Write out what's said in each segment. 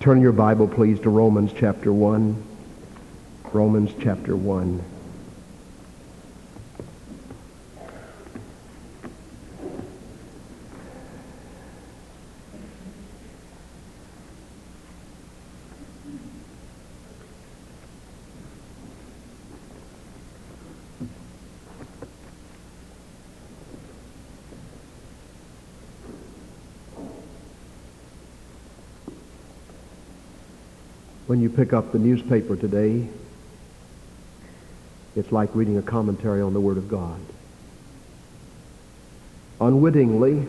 Turn your Bible, please, to Romans chapter 1. Romans chapter 1. Pick up the newspaper today, it's like reading a commentary on the Word of God. Unwittingly,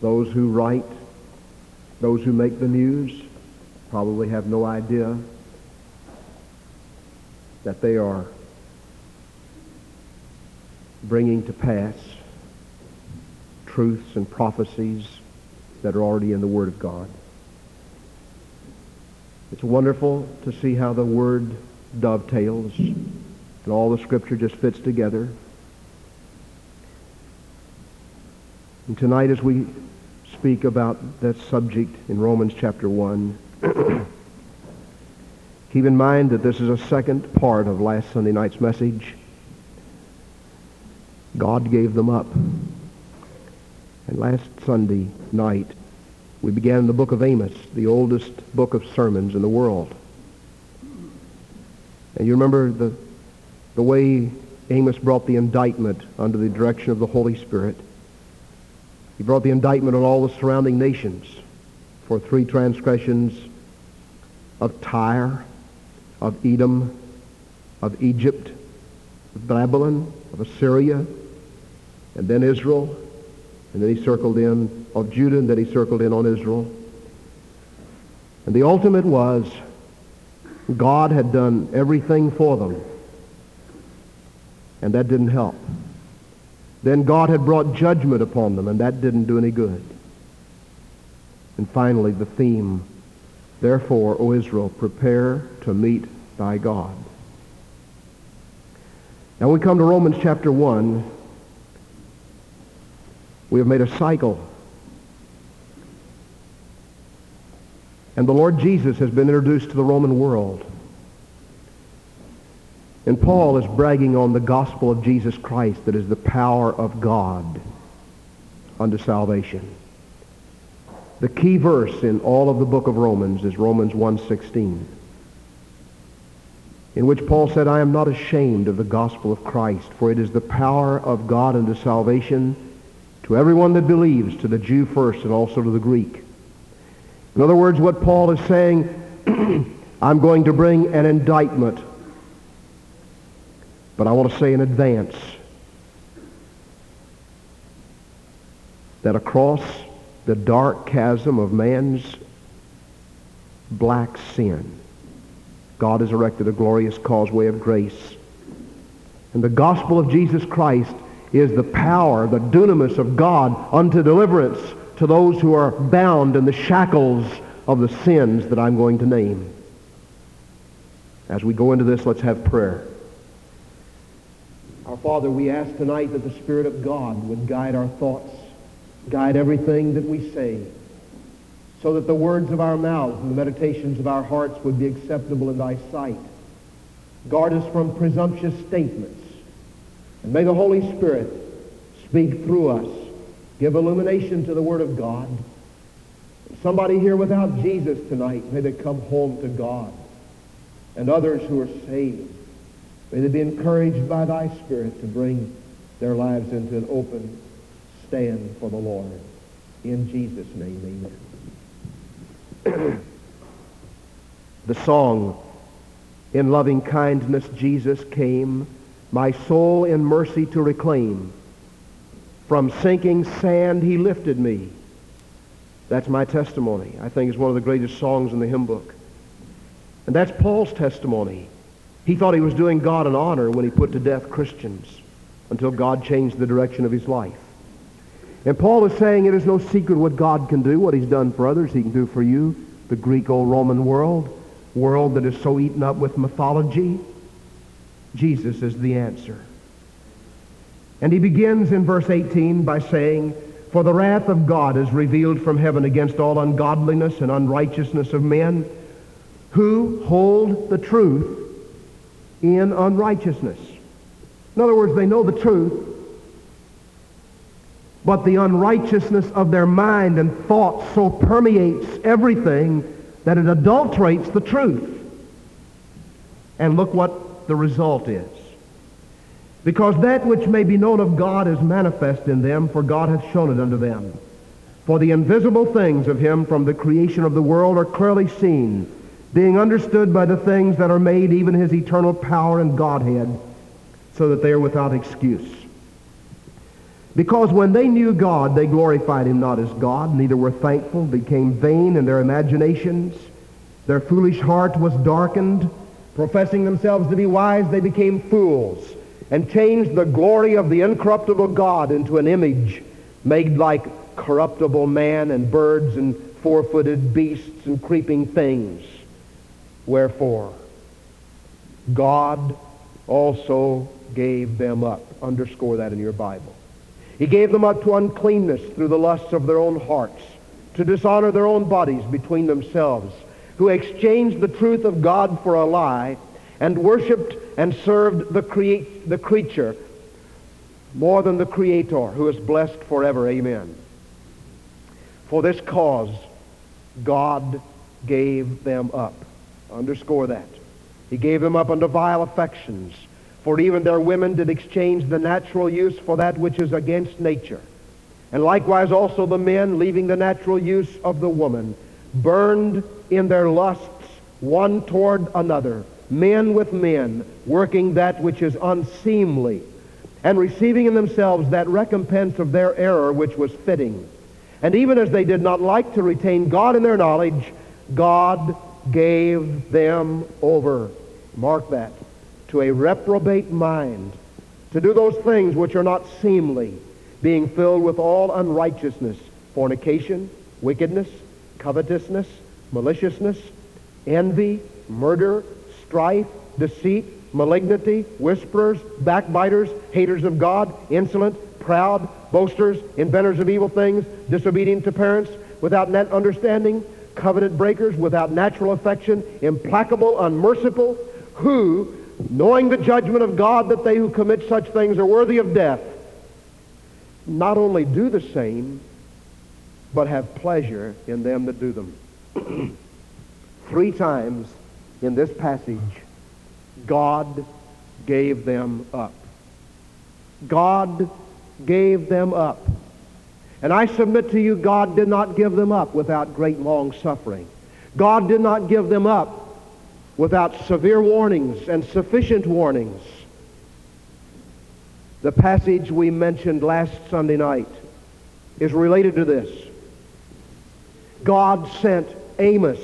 those who write, those who make the news, probably have no idea that they are bringing to pass truths and prophecies that are already in the Word of God. It's wonderful to see how the Word dovetails and all the Scripture just fits together. And tonight as we speak about that subject in Romans chapter 1, keep in mind that this is a second part of last Sunday night's message. God gave them up. And last Sunday night, we began the book of Amos, the oldest book of sermons in the world. And you remember the, the way Amos brought the indictment under the direction of the Holy Spirit. He brought the indictment on all the surrounding nations for three transgressions of Tyre, of Edom, of Egypt, of Babylon, of Assyria, and then Israel, and then he circled in of Judah, and then he circled in on Israel. And the ultimate was God had done everything for them, and that didn't help. Then God had brought judgment upon them, and that didn't do any good. And finally, the theme, therefore, O Israel, prepare to meet thy God. Now we come to Romans chapter 1. We have made a cycle. And the Lord Jesus has been introduced to the Roman world. And Paul is bragging on the gospel of Jesus Christ that is the power of God unto salvation. The key verse in all of the book of Romans is Romans 1.16, in which Paul said, I am not ashamed of the gospel of Christ, for it is the power of God unto salvation to everyone that believes, to the Jew first and also to the Greek. In other words, what Paul is saying, I'm going to bring an indictment, but I want to say in advance that across the dark chasm of man's black sin, God has erected a glorious causeway of grace. And the gospel of Jesus Christ is the power, the dunamis of God unto deliverance to those who are bound in the shackles of the sins that I'm going to name. As we go into this, let's have prayer. Our Father, we ask tonight that the Spirit of God would guide our thoughts, guide everything that we say, so that the words of our mouths and the meditations of our hearts would be acceptable in thy sight. Guard us from presumptuous statements and may the Holy Spirit speak through us, give illumination to the Word of God. Somebody here without Jesus tonight, may they come home to God. And others who are saved, may they be encouraged by thy Spirit to bring their lives into an open stand for the Lord. In Jesus' name, amen. the song, In Loving Kindness Jesus Came, my soul in mercy to reclaim. From sinking sand he lifted me. That's my testimony. I think it's one of the greatest songs in the hymn book. And that's Paul's testimony. He thought he was doing God an honor when he put to death Christians until God changed the direction of his life. And Paul is saying it is no secret what God can do, what he's done for others, he can do for you. The Greek Greco-Roman world, world that is so eaten up with mythology, Jesus is the answer. And he begins in verse 18 by saying, For the wrath of God is revealed from heaven against all ungodliness and unrighteousness of men who hold the truth in unrighteousness. In other words, they know the truth, but the unrighteousness of their mind and thoughts so permeates everything that it adulterates the truth. And look what the result is. Because that which may be known of God is manifest in them, for God hath shown it unto them. For the invisible things of him from the creation of the world are clearly seen, being understood by the things that are made, even his eternal power and Godhead, so that they are without excuse. Because when they knew God, they glorified him not as God, neither were thankful, became vain in their imaginations. Their foolish heart was darkened. Professing themselves to be wise, they became fools and changed the glory of the incorruptible God into an image made like corruptible man and birds and four-footed beasts and creeping things. Wherefore, God also gave them up. Underscore that in your Bible. He gave them up to uncleanness through the lusts of their own hearts, to dishonor their own bodies between themselves, who exchanged the truth of God for a lie, and worshipped and served the, crea- the creature more than the Creator, who is blessed forever. Amen. For this cause, God gave them up. Underscore that. He gave them up unto vile affections for even their women did exchange the natural use for that which is against nature. And likewise also the men, leaving the natural use of the woman, burned in their lusts one toward another, men with men, working that which is unseemly, and receiving in themselves that recompense of their error which was fitting. And even as they did not like to retain God in their knowledge, God gave them over. Mark that to a reprobate mind, to do those things which are not seemly, being filled with all unrighteousness, fornication, wickedness, covetousness, maliciousness, envy, murder, strife, deceit, malignity, whisperers, backbiters, haters of God, insolent, proud, boasters, inventors of evil things, disobedient to parents, without net understanding, covenant breakers, without natural affection, implacable, unmerciful, who knowing the judgment of God that they who commit such things are worthy of death, not only do the same, but have pleasure in them that do them. Three times in this passage, God gave them up. God gave them up. And I submit to you, God did not give them up without great long suffering. God did not give them up without severe warnings and sufficient warnings. The passage we mentioned last Sunday night is related to this. God sent Amos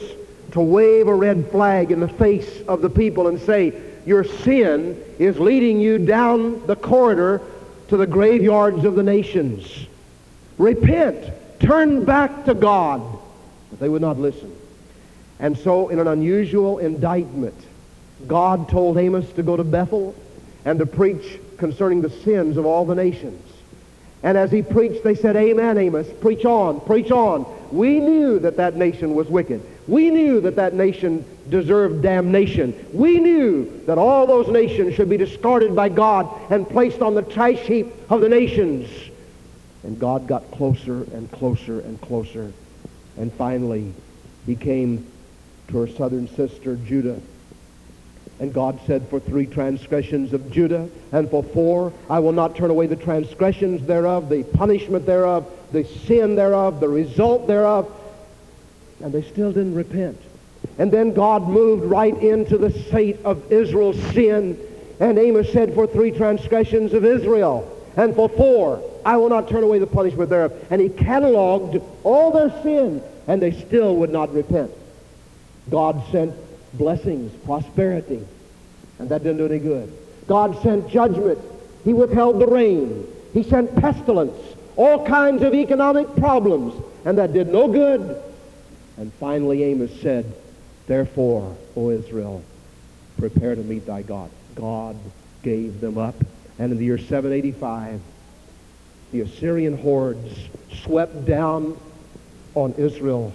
to wave a red flag in the face of the people and say, your sin is leading you down the corridor to the graveyards of the nations. Repent. Turn back to God. But they would not listen. And so, in an unusual indictment, God told Amos to go to Bethel and to preach concerning the sins of all the nations. And as he preached, they said, Amen, Amos. Preach on, preach on. We knew that that nation was wicked. We knew that that nation deserved damnation. We knew that all those nations should be discarded by God and placed on the trash heap of the nations. And God got closer and closer and closer. And finally, he came to her southern sister Judah. And God said, For three transgressions of Judah, and for four, I will not turn away the transgressions thereof, the punishment thereof, the sin thereof, the result thereof. And they still didn't repent. And then God moved right into the state of Israel's sin. And Amos said, For three transgressions of Israel, and for four, I will not turn away the punishment thereof. And he cataloged all their sin, and they still would not repent. God sent blessings, prosperity, and that didn't do any good. God sent judgment. He withheld the rain. He sent pestilence, all kinds of economic problems, and that did no good. And finally Amos said, Therefore, O Israel, prepare to meet thy God. God gave them up. And in the year 785, the Assyrian hordes swept down on Israel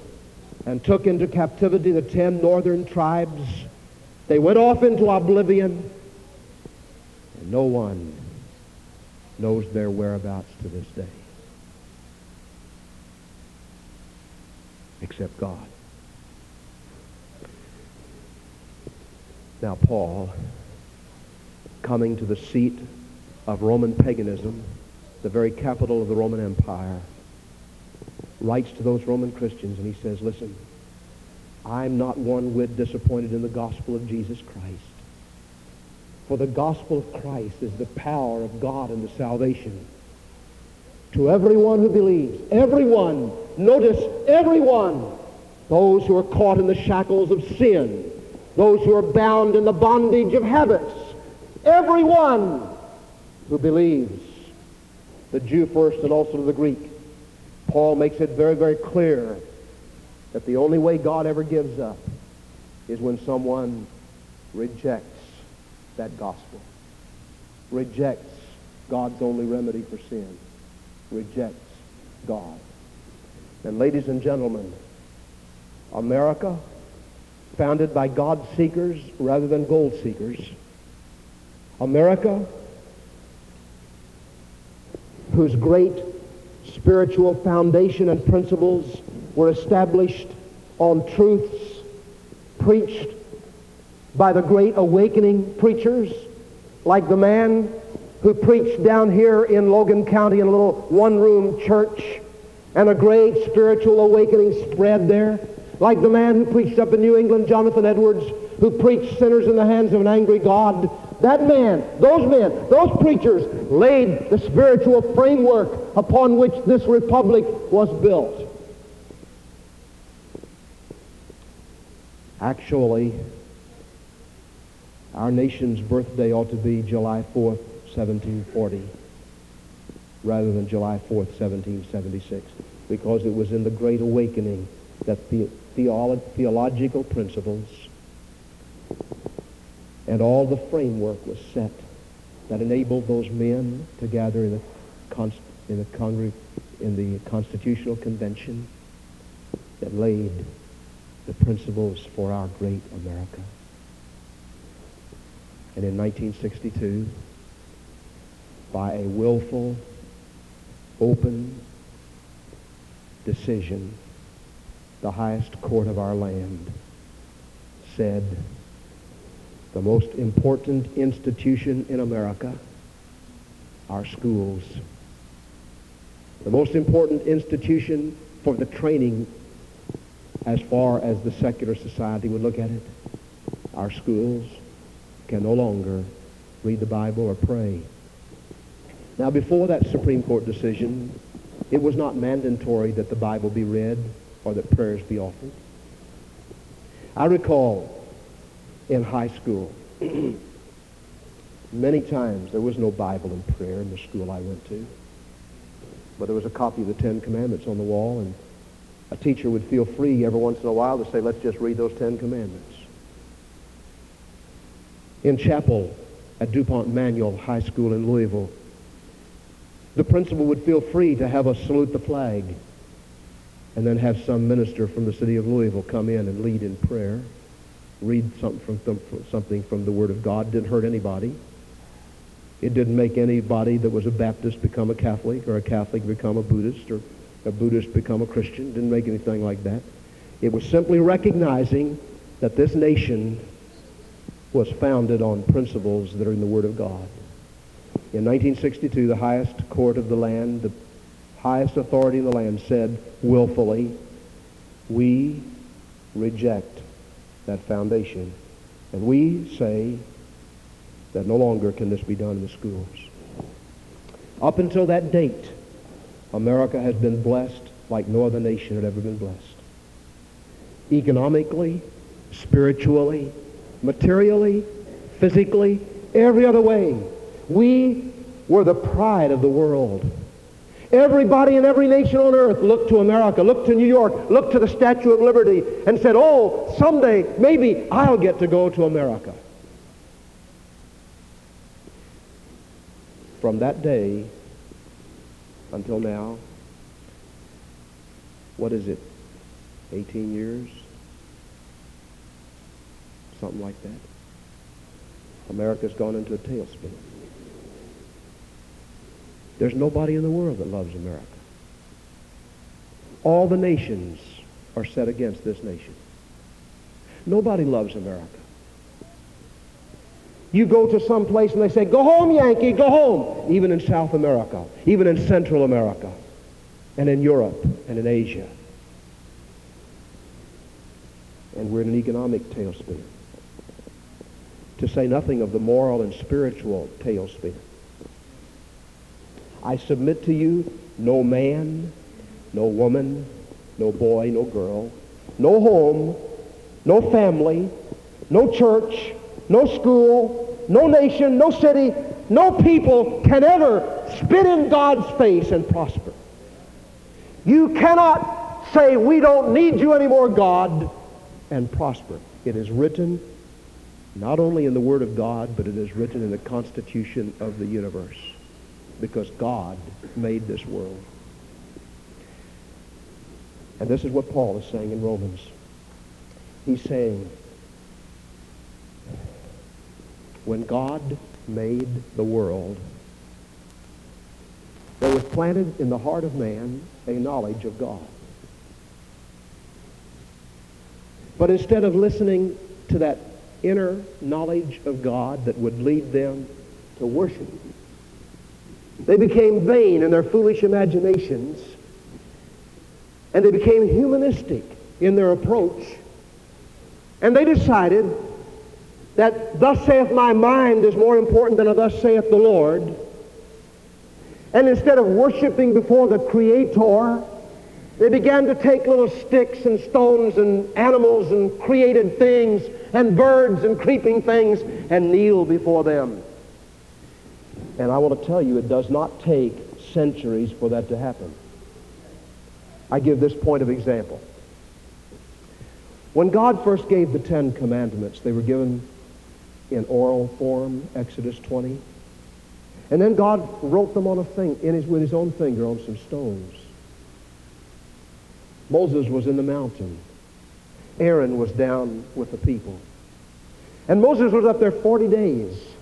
and took into captivity the ten northern tribes. They went off into oblivion, and no one knows their whereabouts to this day except God. Now, Paul, coming to the seat of Roman paganism, the very capital of the Roman Empire, writes to those Roman Christians and he says, listen, I'm not one whit disappointed in the gospel of Jesus Christ. For the gospel of Christ is the power of God and the salvation to everyone who believes. Everyone. Notice, everyone. Those who are caught in the shackles of sin. Those who are bound in the bondage of habits. Everyone who believes. The Jew first and also the Greek. Paul makes it very, very clear that the only way God ever gives up is when someone rejects that gospel, rejects God's only remedy for sin, rejects God. And ladies and gentlemen, America, founded by God seekers rather than gold seekers, America, whose great spiritual foundation and principles were established on truths preached by the great awakening preachers, like the man who preached down here in Logan County in a little one-room church, and a great spiritual awakening spread there, like the man who preached up in New England, Jonathan Edwards, who preached sinners in the hands of an angry God, that man, those men, those preachers laid the spiritual framework upon which this republic was built. Actually, our nation's birthday ought to be July 4th, 1740, rather than July 4th, 1776, because it was in the Great Awakening that the theolo- theological principles and all the framework was set that enabled those men to gather in the, in the, in the Constitutional Convention that laid the principles for our great America. And in 1962, by a willful, open decision, the highest court of our land said the most important institution in America, our schools. The most important institution for the training as far as the secular society would look at it. Our schools can no longer read the Bible or pray. Now, before that Supreme Court decision, it was not mandatory that the Bible be read or that prayers be offered. I recall in high school. Many times there was no Bible and prayer in the school I went to. But there was a copy of the Ten Commandments on the wall, and a teacher would feel free every once in a while to say, let's just read those Ten Commandments. In chapel at DuPont Manual High School in Louisville, the principal would feel free to have us salute the flag and then have some minister from the city of Louisville come in and lead in prayer read something from, something from the Word of God. Didn't hurt anybody. It didn't make anybody that was a Baptist become a Catholic or a Catholic become a Buddhist or a Buddhist become a Christian. Didn't make anything like that. It was simply recognizing that this nation was founded on principles that are in the Word of God. In 1962, the highest court of the land, the highest authority in the land said willfully, we reject that foundation. And we say that no longer can this be done in the schools. Up until that date, America has been blessed like no other nation had ever been blessed. Economically, spiritually, materially, physically, every other way. We were the pride of the world. Everybody in every nation on earth looked to America, looked to New York, looked to the Statue of Liberty, and said, oh, someday, maybe I'll get to go to America. From that day, until now. What is it? 18 years? Something like that. America's gone into a tailspin. There's nobody in the world that loves America. All the nations are set against this nation. Nobody loves America. You go to some place and they say, go home, Yankee, go home. Even in South America, even in Central America, and in Europe, and in Asia. And we're in an economic tailspin. To say nothing of the moral and spiritual tailspin. I submit to you, no man, no woman, no boy, no girl, no home, no family, no church, no school, no nation, no city, no people can ever spit in God's face and prosper. You cannot say, we don't need you anymore, God, and prosper. It is written not only in the Word of God, but it is written in the Constitution of the universe because God made this world. And this is what Paul is saying in Romans. He's saying, when God made the world, there was planted in the heart of man a knowledge of God. But instead of listening to that inner knowledge of God that would lead them to worship, they became vain in their foolish imaginations, and they became humanistic in their approach, and they decided that thus saith my mind is more important than a thus saith the Lord. And instead of worshiping before the Creator, they began to take little sticks and stones and animals and created things and birds and creeping things and kneel before them. And I want to tell you, it does not take centuries for that to happen. I give this point of example. When God first gave the Ten Commandments, they were given in oral form, Exodus 20. And then God wrote them on a thing, in his, with his own finger on some stones. Moses was in the mountain. Aaron was down with the people. And Moses was up there 40 days.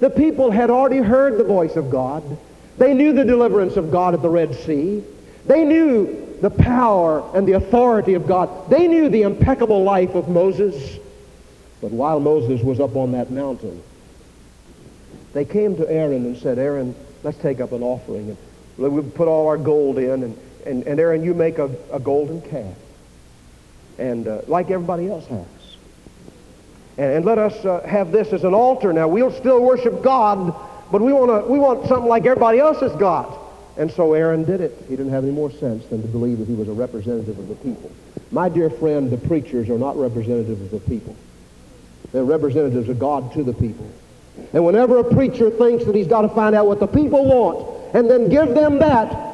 The people had already heard the voice of God. They knew the deliverance of God at the Red Sea. They knew the power and the authority of God. They knew the impeccable life of Moses. But while Moses was up on that mountain, they came to Aaron and said, Aaron, let's take up an offering. And we put all our gold in, and, and, and Aaron, you make a, a golden calf. And uh, like everybody else has. And, and let us uh, have this as an altar. Now, we'll still worship God, but we, wanna, we want something like everybody else has got. And so Aaron did it. He didn't have any more sense than to believe that he was a representative of the people. My dear friend, the preachers are not representatives of the people. They're representatives of God to the people. And whenever a preacher thinks that he's got to find out what the people want and then give them that,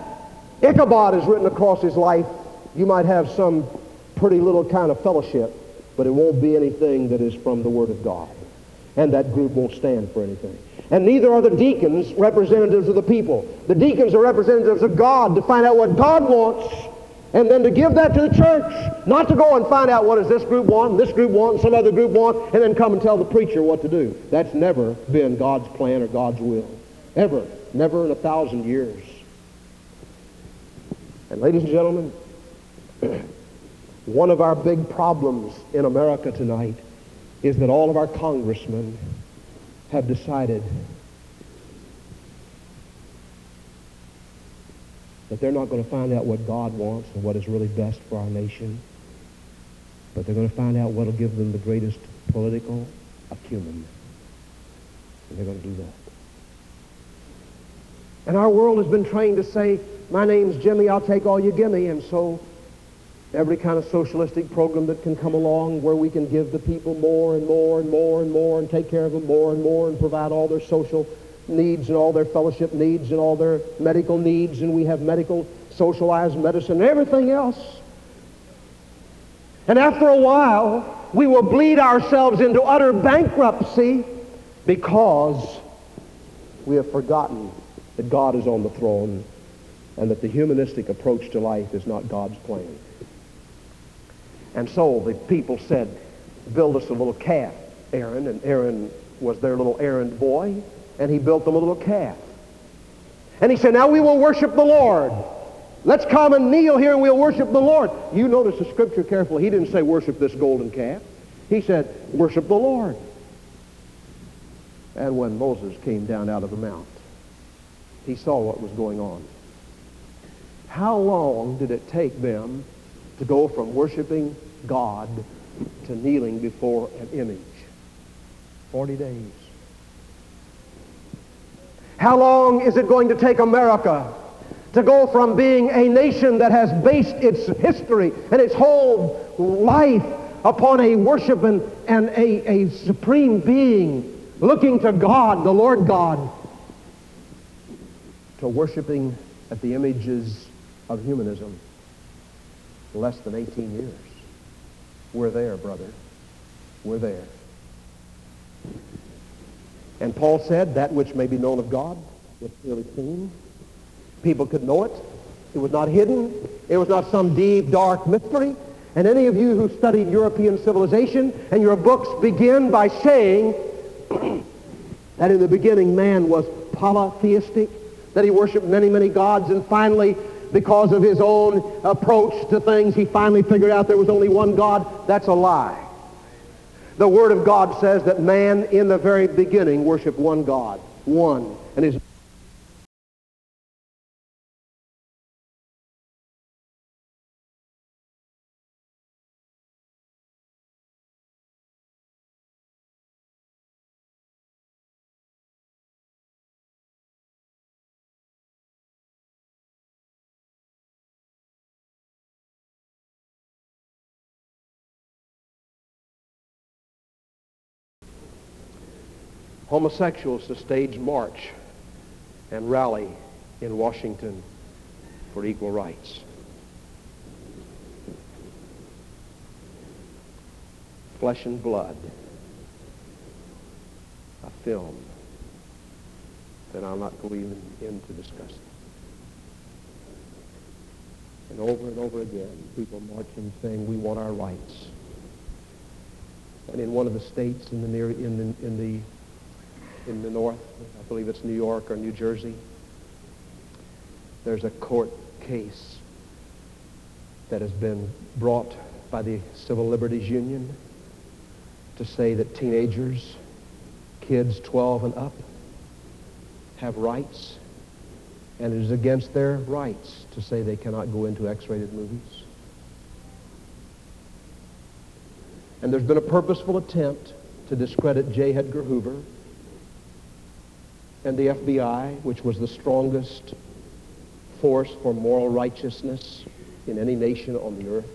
Ichabod is written across his life. You might have some pretty little kind of fellowship, but it won't be anything that is from the Word of God. And that group won't stand for anything. And neither are the deacons representatives of the people. The deacons are representatives of God to find out what God wants and then to give that to the church, not to go and find out what does this group want, this group want, some other group want, and then come and tell the preacher what to do. That's never been God's plan or God's will. Ever. Never in a thousand years. And ladies and gentlemen, one of our big problems in America tonight is that all of our congressmen have decided that they're not going to find out what God wants and what is really best for our nation, but they're going to find out what will give them the greatest political acumen. And they're going to do that. And our world has been trained to say, my name's Jimmy, I'll take all you give me. And so every kind of socialistic program that can come along where we can give the people more and more and more and more and take care of them more and more and provide all their social needs and all their fellowship needs and all their medical needs, and we have medical socialized medicine and everything else. And after a while, we will bleed ourselves into utter bankruptcy because we have forgotten that God is on the throne and that the humanistic approach to life is not God's plan. And so the people said, build us a little calf, Aaron. And Aaron was their little errand boy, and he built them a little calf. And he said, now we will worship the Lord. Let's come and kneel here and we'll worship the Lord. You notice the scripture carefully. He didn't say worship this golden calf. He said worship the Lord. And when Moses came down out of the mount, he saw what was going on. How long did it take them to go from worshiping God to kneeling before an image? Forty days. How long is it going to take America to go from being a nation that has based its history and its whole life upon a worship and, and a, a supreme being looking to God, the Lord God, to worshiping at the images of humanism less than 18 years. We're there, brother. We're there. And Paul said, that which may be known of God was clearly seen. People could know it. It was not hidden. It was not some deep, dark mystery. And any of you who studied European civilization and your books begin by saying that in the beginning man was polytheistic, that he worshiped many, many gods, and finally, because of his own approach to things, he finally figured out there was only one God. That's a lie. The Word of God says that man in the very beginning worshiped one God, one, and his homosexuals to stage march and rally in Washington for equal rights. Flesh and Blood, a film that I'll not go even into discussing. And over and over again, people marching saying, we want our rights. And in one of the states in the, near, in the, in the in the north. I believe it's New York or New Jersey. There's a court case that has been brought by the Civil Liberties Union to say that teenagers, kids 12 and up, have rights, and it is against their rights to say they cannot go into X-rated movies. And there's been a purposeful attempt to discredit J. Edgar Hoover and the FBI, which was the strongest force for moral righteousness in any nation on the earth.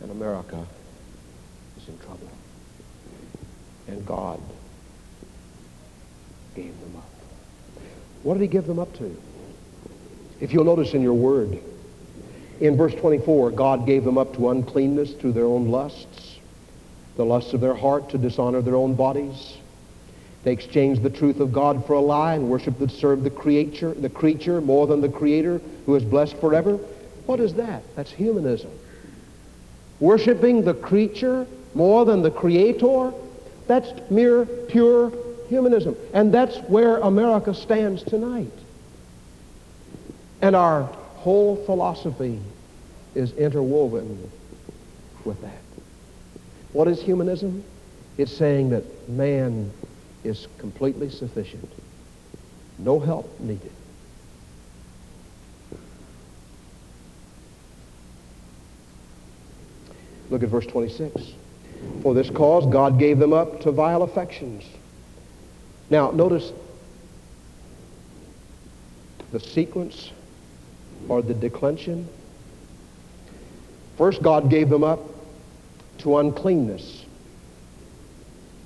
And America is in trouble. And God gave them up. What did he give them up to? If you'll notice in your word, in verse 24, God gave them up to uncleanness through their own lusts the lusts of their heart to dishonor their own bodies. They exchanged the truth of God for a lie and worshiped and served the creature, the creature more than the creator who is blessed forever. What is that? That's humanism. Worshipping the creature more than the creator, that's mere pure humanism. And that's where America stands tonight. And our whole philosophy is interwoven with that. What is humanism? It's saying that man is completely sufficient. No help needed. Look at verse 26. For this cause God gave them up to vile affections. Now, notice the sequence or the declension. First, God gave them up to uncleanness.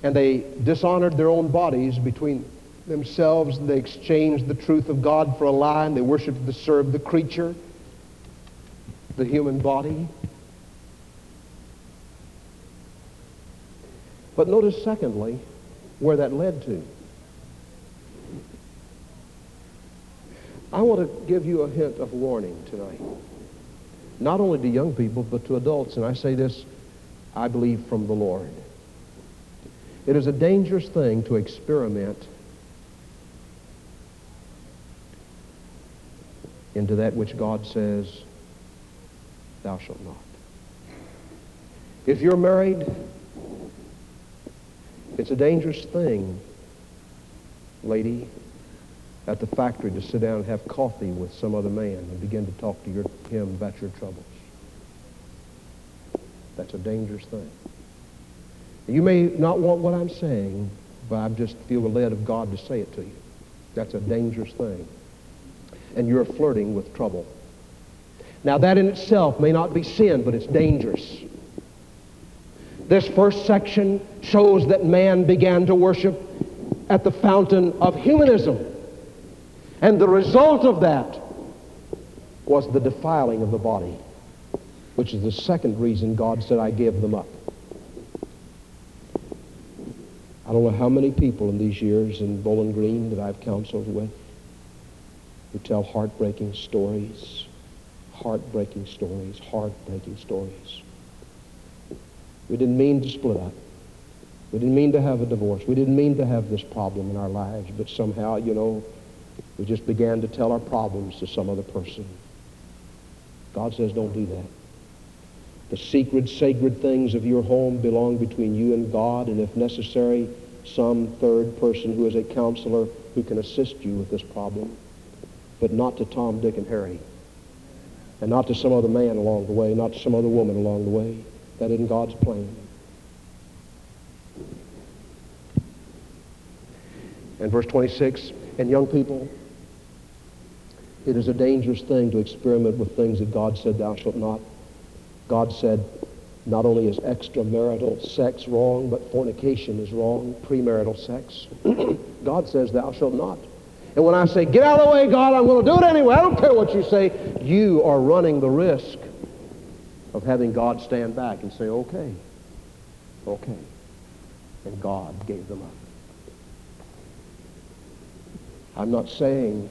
And they dishonored their own bodies between themselves, they exchanged the truth of God for a lie, and they worshiped the served the creature, the human body. But notice, secondly, where that led to. I want to give you a hint of warning tonight, not only to young people, but to adults. And I say this I believe, from the Lord. It is a dangerous thing to experiment into that which God says, thou shalt not. If you're married, it's a dangerous thing, lady, at the factory to sit down and have coffee with some other man and begin to talk to your, him about your troubles. That's a dangerous thing. You may not want what I'm saying, but I just feel the led of God to say it to you. That's a dangerous thing. And you're flirting with trouble. Now that in itself may not be sin, but it's dangerous. This first section shows that man began to worship at the fountain of humanism. And the result of that was the defiling of the body, which is the second reason God said, I give them up. I don't know how many people in these years in Bowling Green that I've counseled with who tell heartbreaking stories, heartbreaking stories, heartbreaking stories. We didn't mean to split up. We didn't mean to have a divorce. We didn't mean to have this problem in our lives, but somehow, you know, we just began to tell our problems to some other person. God says don't do that. The secret, sacred things of your home belong between you and God, and if necessary, some third person who is a counselor who can assist you with this problem, but not to Tom, Dick, and Harry, and not to some other man along the way, not to some other woman along the way. That isn't God's plan. And verse 26, and young people, it is a dangerous thing to experiment with things that God said thou shalt not. God said not only is extramarital sex wrong, but fornication is wrong, premarital sex. God says thou shalt not. And when I say, get out of the way, God, I'm going to do it anyway, I don't care what you say, you are running the risk of having God stand back and say, okay, okay. And God gave them up. I'm not saying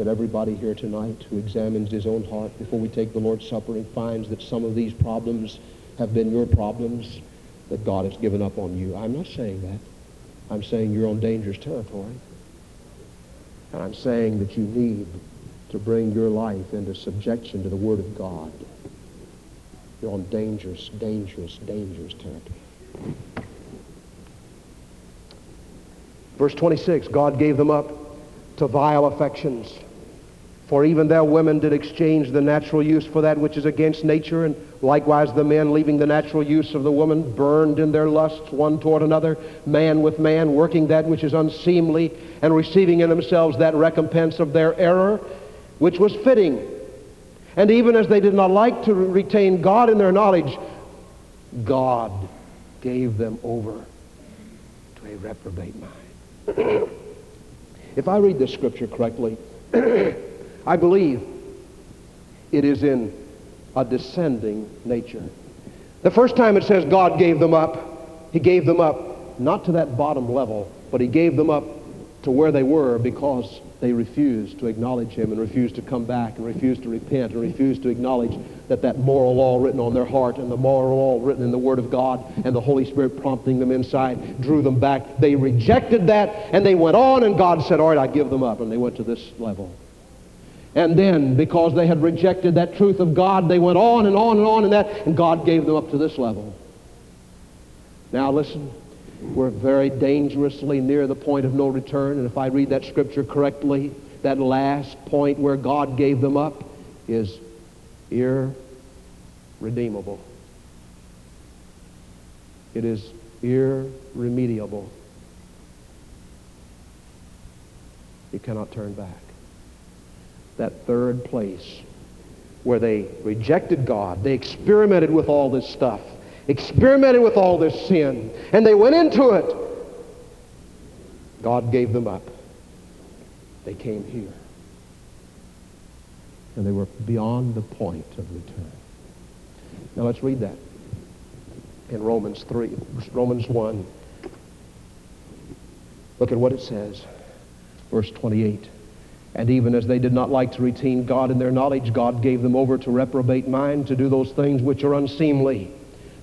that everybody here tonight who examines his own heart before we take the Lord's Supper and finds that some of these problems have been your problems, that God has given up on you. I'm not saying that. I'm saying you're on dangerous territory. And I'm saying that you need to bring your life into subjection to the Word of God. You're on dangerous, dangerous, dangerous territory. Verse 26, God gave them up to vile affections. For even their women did exchange the natural use for that which is against nature, and likewise the men, leaving the natural use of the woman, burned in their lusts one toward another, man with man, working that which is unseemly, and receiving in themselves that recompense of their error, which was fitting. And even as they did not like to retain God in their knowledge, God gave them over to a reprobate mind. if I read this scripture correctly, I believe it is in a descending nature. The first time it says God gave them up, he gave them up not to that bottom level, but he gave them up to where they were because they refused to acknowledge him and refused to come back and refused to repent and refused to acknowledge that that moral law written on their heart and the moral law written in the Word of God and the Holy Spirit prompting them inside drew them back. They rejected that and they went on and God said, all right, I give them up. And they went to this level. And then, because they had rejected that truth of God, they went on and on and on in that, and God gave them up to this level. Now listen, we're very dangerously near the point of no return. And if I read that scripture correctly, that last point where God gave them up is irredeemable. It is irremediable. You cannot turn back. That third place where they rejected God, they experimented with all this stuff experimented with all this sin, and they went into it. God gave them up. They came here. And they were beyond the point of return. Now let's read that in Romans 3, Romans 1. Look at what it says. Verse 28. And even as they did not like to retain God in their knowledge, God gave them over to reprobate mind to do those things which are unseemly.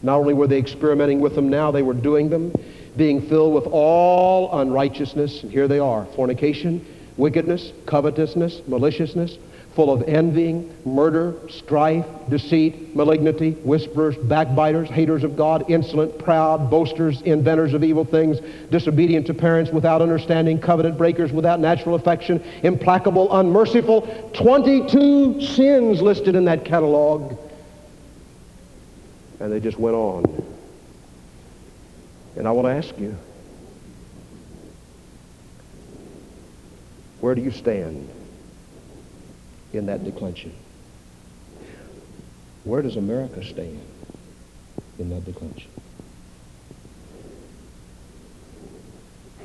Not only were they experimenting with them now, they were doing them, being filled with all unrighteousness. And here they are fornication, wickedness, covetousness, maliciousness, full of envying, murder, strife, deceit, malignity, whisperers, backbiters, haters of God, insolent, proud, boasters, inventors of evil things, disobedient to parents, without understanding, covenant breakers, without natural affection, implacable, unmerciful. 22 sins listed in that catalog. And they just went on. And I want to ask you, where do you stand? In that declension. Where does America stand in that declension?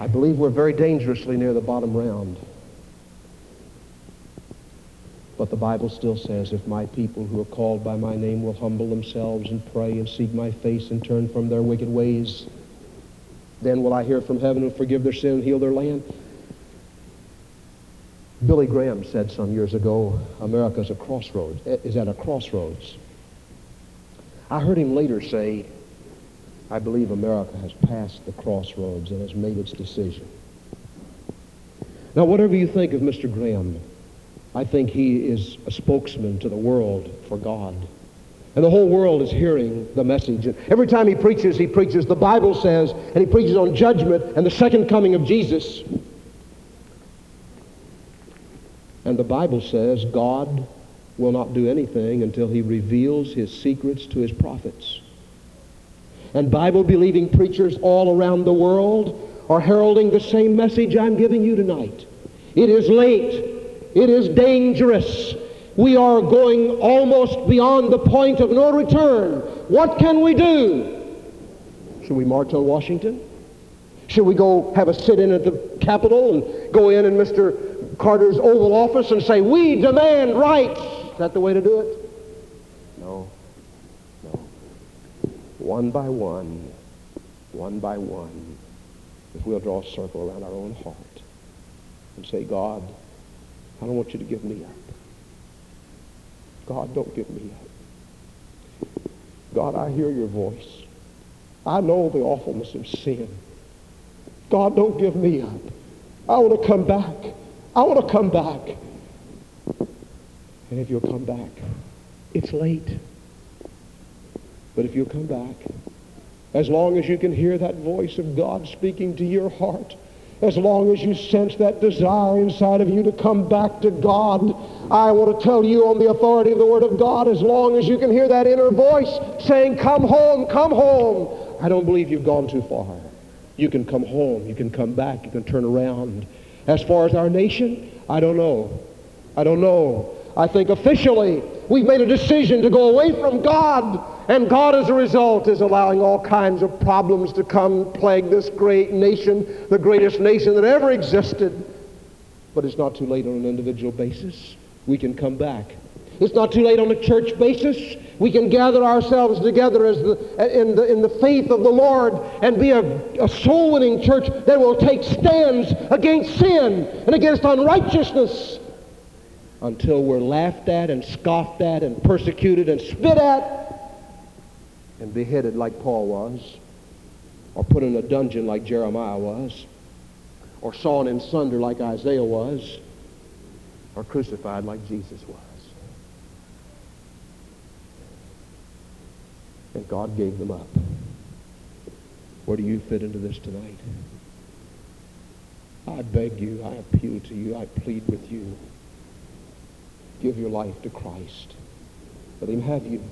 I believe we're very dangerously near the bottom round. But the Bible still says, if my people who are called by my name will humble themselves and pray and seek my face and turn from their wicked ways, then will I hear from heaven and forgive their sin and heal their land. Billy Graham said some years ago, America's a crossroads, eh, is at a crossroads. I heard him later say, I believe America has passed the crossroads and has made its decision. Now, whatever you think of Mr. Graham, I think he is a spokesman to the world for God. And the whole world is hearing the message. And every time he preaches, he preaches, the Bible says, and he preaches on judgment and the second coming of Jesus. And the Bible says God will not do anything until he reveals his secrets to his prophets. And Bible-believing preachers all around the world are heralding the same message I'm giving you tonight. It is late. It is dangerous. We are going almost beyond the point of no return. What can we do? Should we march on Washington? Should we go have a sit-in at the Capitol and go in and Mr. Carter's Oval Office and say, we demand rights. Is that the way to do it? No. No. One by one, one by one, if we'll draw a circle around our own heart and say, God, I don't want you to give me up. God, don't give me up. God, I hear your voice. I know the awfulness of sin. God, don't give me up. I want to come back. I want to come back. And if you'll come back, it's late. But if you'll come back, as long as you can hear that voice of God speaking to your heart, as long as you sense that desire inside of you to come back to God, I want to tell you on the authority of the Word of God, as long as you can hear that inner voice saying, come home, come home, I don't believe you've gone too far. You can come home. You can come back. You can turn around. As far as our nation, I don't know. I don't know. I think officially we've made a decision to go away from God, and God as a result is allowing all kinds of problems to come plague this great nation, the greatest nation that ever existed. But it's not too late on an individual basis. We can come back. It's not too late on a church basis. We can gather ourselves together as the, in, the, in the faith of the Lord and be a, a soul-winning church that will take stands against sin and against unrighteousness until we're laughed at and scoffed at and persecuted and spit at and beheaded like Paul was or put in a dungeon like Jeremiah was or sawn in sunder like Isaiah was or crucified like Jesus was. And God gave them up. Where do you fit into this tonight? I beg you, I appeal to you, I plead with you. Give your life to Christ. Let him have you.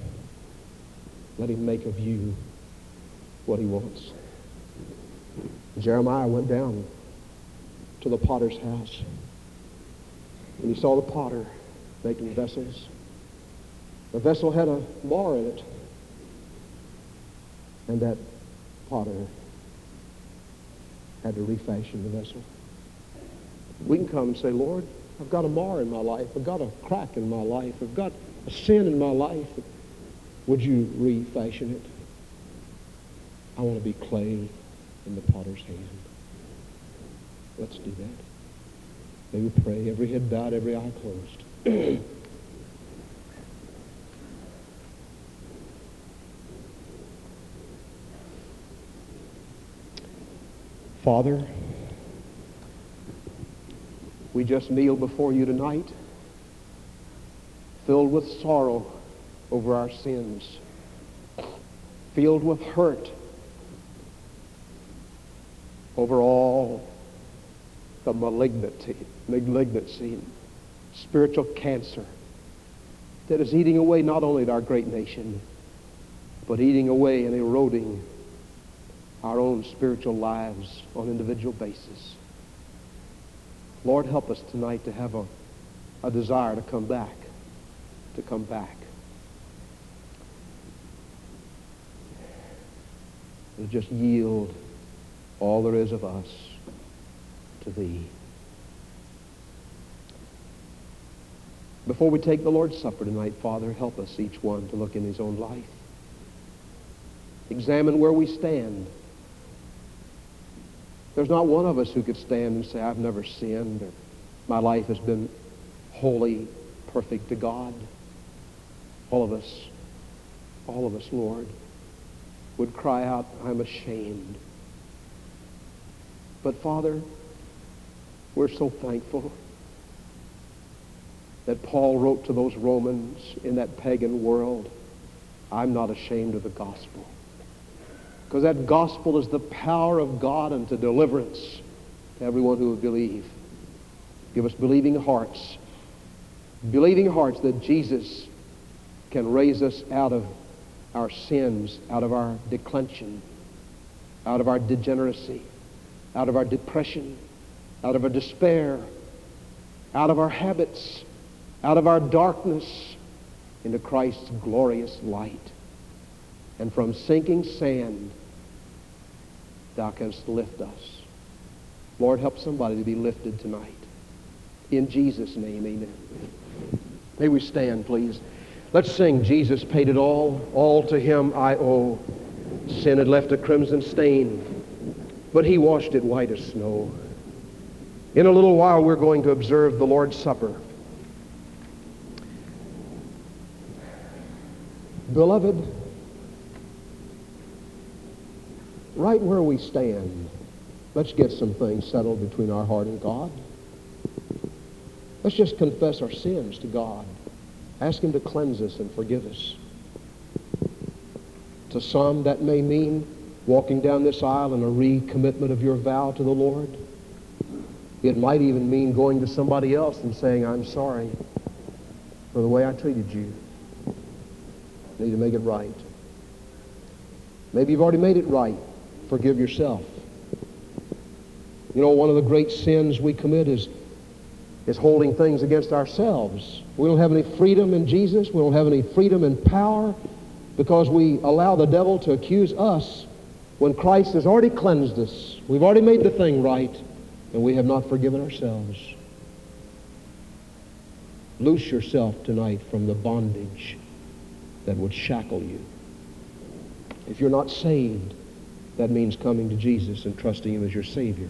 Let him make of you what he wants. Jeremiah went down to the potter's house. And he saw the potter making vessels. The vessel had a mar in it and that potter had to refashion the vessel. We can come and say, Lord, I've got a mar in my life. I've got a crack in my life. I've got a sin in my life. Would you refashion it? I want to be clay in the potter's hand. Let's do that. May we pray, every head bowed, every eye closed. Father, we just kneel before you tonight, filled with sorrow over our sins, filled with hurt over all the malignity, malignancy, spiritual cancer that is eating away not only at our great nation, but eating away and eroding our own spiritual lives on an individual basis. Lord, help us tonight to have a, a desire to come back, to come back. To just yield all there is of us to thee. Before we take the Lord's Supper tonight, Father, help us each one to look in his own life. Examine where we stand. There's not one of us who could stand and say, I've never sinned, or my life has been holy, perfect to God. All of us, all of us, Lord, would cry out, I'm ashamed. But Father, we're so thankful that Paul wrote to those Romans in that pagan world, I'm not ashamed of the gospel. Because that gospel is the power of God unto deliverance to everyone who would believe. Give us believing hearts. Believing hearts that Jesus can raise us out of our sins, out of our declension, out of our degeneracy, out of our depression, out of our despair, out of our habits, out of our darkness into Christ's glorious light. And from sinking sand thou canst lift us. Lord, help somebody to be lifted tonight. In Jesus' name, amen. May we stand, please. Let's sing, Jesus paid it all, all to him I owe. Sin had left a crimson stain, but he washed it white as snow. In a little while, we're going to observe the Lord's Supper. Beloved, right where we stand, let's get some things settled between our heart and God. Let's just confess our sins to God. Ask him to cleanse us and forgive us. To some, that may mean walking down this aisle in a recommitment of your vow to the Lord. It might even mean going to somebody else and saying, I'm sorry for the way I treated you. I need to make it right. Maybe you've already made it right forgive yourself. You know, one of the great sins we commit is, is holding things against ourselves. We don't have any freedom in Jesus. We don't have any freedom and power because we allow the devil to accuse us when Christ has already cleansed us. We've already made the thing right, and we have not forgiven ourselves. Loose yourself tonight from the bondage that would shackle you. If you're not saved, that means coming to Jesus and trusting him as your Savior.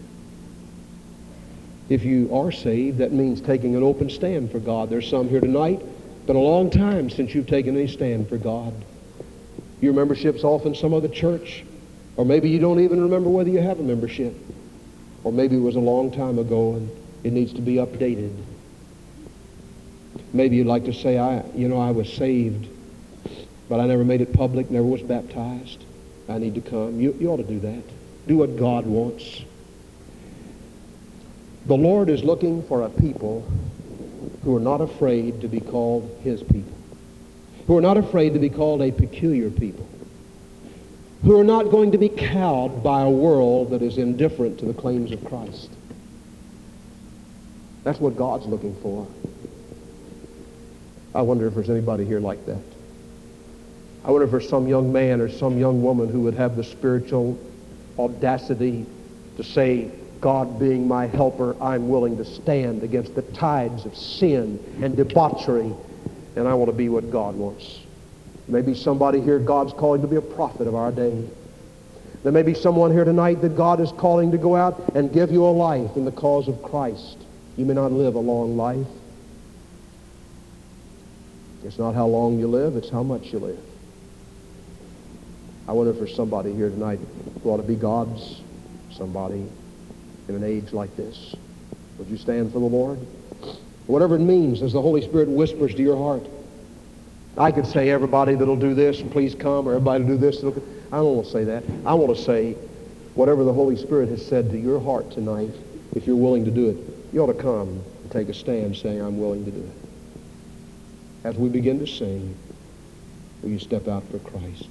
If you are saved, that means taking an open stand for God. There's some here tonight. Been a long time since you've taken any stand for God. Your membership's off in some other church. Or maybe you don't even remember whether you have a membership. Or maybe it was a long time ago and it needs to be updated. Maybe you'd like to say, I, you know, I was saved, but I never made it public, never was baptized. I need to come. You, you ought to do that. Do what God wants. The Lord is looking for a people who are not afraid to be called his people, who are not afraid to be called a peculiar people, who are not going to be cowed by a world that is indifferent to the claims of Christ. That's what God's looking for. I wonder if there's anybody here like that. I wonder if there's some young man or some young woman who would have the spiritual audacity to say, God being my helper, I'm willing to stand against the tides of sin and debauchery, and I want to be what God wants. Maybe somebody here God's calling to be a prophet of our day. There may be someone here tonight that God is calling to go out and give you a life in the cause of Christ. You may not live a long life. It's not how long you live, it's how much you live. I wonder if there's somebody here tonight who ought to be God's somebody in an age like this. Would you stand for the Lord? Whatever it means as the Holy Spirit whispers to your heart. I could say everybody that'll do this, please come, or everybody do this. That'll... I don't want to say that. I want to say whatever the Holy Spirit has said to your heart tonight, if you're willing to do it, you ought to come and take a stand saying, I'm willing to do it. As we begin to sing, will you step out for Christ?